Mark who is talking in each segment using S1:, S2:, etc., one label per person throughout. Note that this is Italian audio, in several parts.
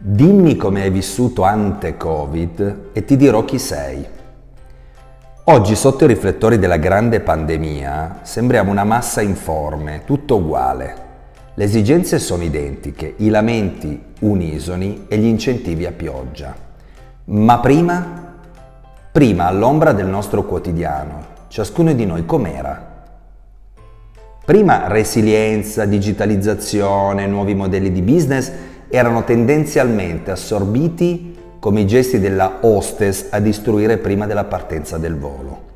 S1: Dimmi come hai vissuto ante Covid e ti dirò chi sei. Oggi sotto i riflettori della grande pandemia sembriamo una massa informe, tutto uguale. Le esigenze sono identiche, i lamenti unisoni e gli incentivi a pioggia. Ma prima? Prima all'ombra del nostro quotidiano, ciascuno di noi com'era? Prima resilienza, digitalizzazione, nuovi modelli di business erano tendenzialmente assorbiti come i gesti della hostess a istruire prima della partenza del volo.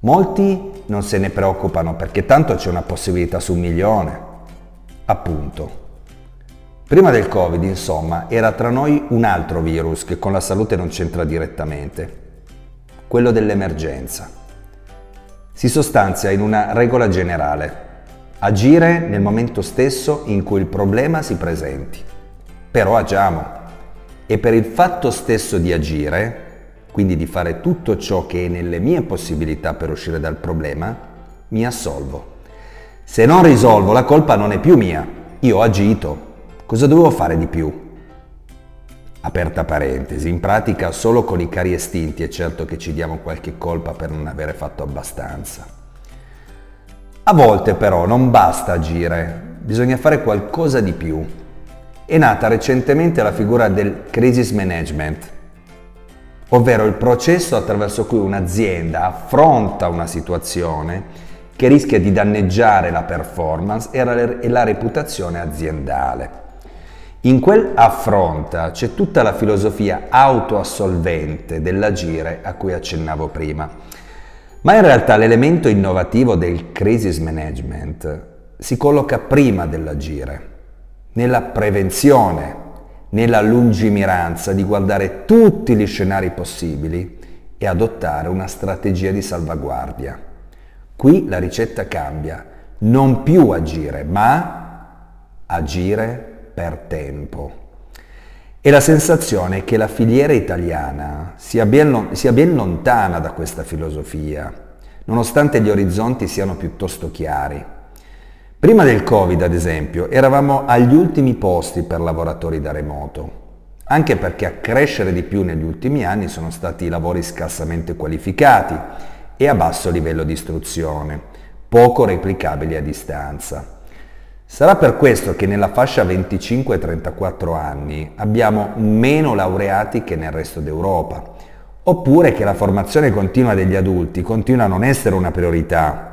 S1: Molti non se ne preoccupano perché tanto c'è una possibilità su un milione. Appunto. Prima del Covid, insomma, era tra noi un altro virus che con la salute non c'entra direttamente, quello dell'emergenza. Si sostanzia in una regola generale, agire nel momento stesso in cui il problema si presenti però agiamo. E per il fatto stesso di agire, quindi di fare tutto ciò che è nelle mie possibilità per uscire dal problema, mi assolvo. Se non risolvo, la colpa non è più mia. Io ho agito. Cosa dovevo fare di più? Aperta parentesi, in pratica solo con i cari estinti è certo che ci diamo qualche colpa per non avere fatto abbastanza. A volte però non basta agire, bisogna fare qualcosa di più è nata recentemente la figura del crisis management, ovvero il processo attraverso cui un'azienda affronta una situazione che rischia di danneggiare la performance e la reputazione aziendale. In quel affronta c'è tutta la filosofia autoassolvente dell'agire a cui accennavo prima. Ma in realtà l'elemento innovativo del crisis management si colloca prima dell'agire nella prevenzione, nella lungimiranza di guardare tutti gli scenari possibili e adottare una strategia di salvaguardia. Qui la ricetta cambia, non più agire, ma agire per tempo. E la sensazione è che la filiera italiana sia ben, sia ben lontana da questa filosofia, nonostante gli orizzonti siano piuttosto chiari. Prima del Covid, ad esempio, eravamo agli ultimi posti per lavoratori da remoto, anche perché a crescere di più negli ultimi anni sono stati i lavori scarsamente qualificati e a basso livello di istruzione, poco replicabili a distanza. Sarà per questo che nella fascia 25-34 anni abbiamo meno laureati che nel resto d'Europa, oppure che la formazione continua degli adulti continua a non essere una priorità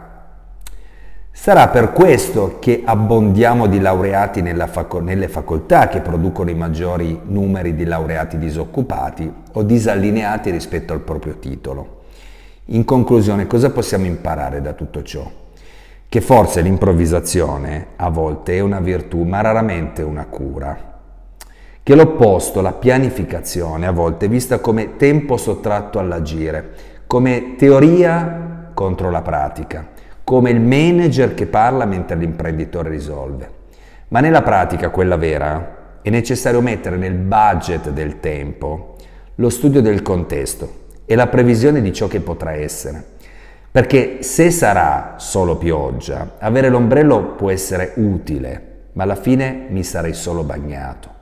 S1: Sarà per questo che abbondiamo di laureati faco- nelle facoltà che producono i maggiori numeri di laureati disoccupati o disallineati rispetto al proprio titolo. In conclusione, cosa possiamo imparare da tutto ciò? Che forse l'improvvisazione a volte è una virtù, ma raramente una cura. Che l'opposto, la pianificazione, a volte è vista come tempo sottratto all'agire, come teoria contro la pratica come il manager che parla mentre l'imprenditore risolve. Ma nella pratica, quella vera, è necessario mettere nel budget del tempo lo studio del contesto e la previsione di ciò che potrà essere. Perché se sarà solo pioggia, avere l'ombrello può essere utile, ma alla fine mi sarei solo bagnato.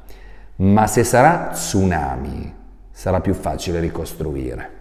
S1: Ma se sarà tsunami, sarà più facile ricostruire.